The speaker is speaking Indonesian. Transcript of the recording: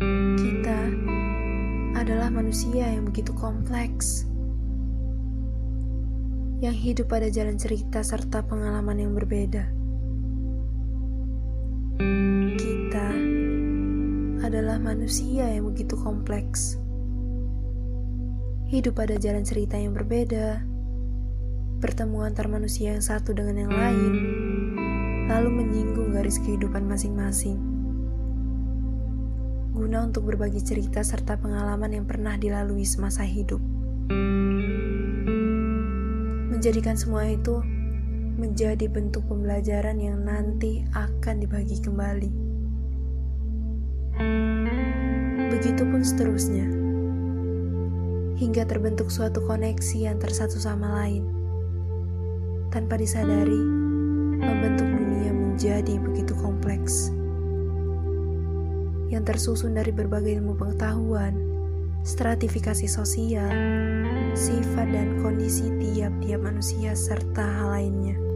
Kita adalah manusia yang begitu kompleks, yang hidup pada jalan cerita serta pengalaman yang berbeda. Kita adalah manusia yang begitu kompleks, hidup pada jalan cerita yang berbeda, bertemu antar manusia yang satu dengan yang lain, lalu menyinggung garis kehidupan masing-masing guna untuk berbagi cerita serta pengalaman yang pernah dilalui semasa hidup. Menjadikan semua itu menjadi bentuk pembelajaran yang nanti akan dibagi kembali. Begitupun seterusnya, hingga terbentuk suatu koneksi antar satu sama lain. Tanpa disadari, membentuk dunia menjadi begitu kompleks yang tersusun dari berbagai ilmu pengetahuan, stratifikasi sosial, sifat dan kondisi tiap-tiap manusia, serta hal lainnya.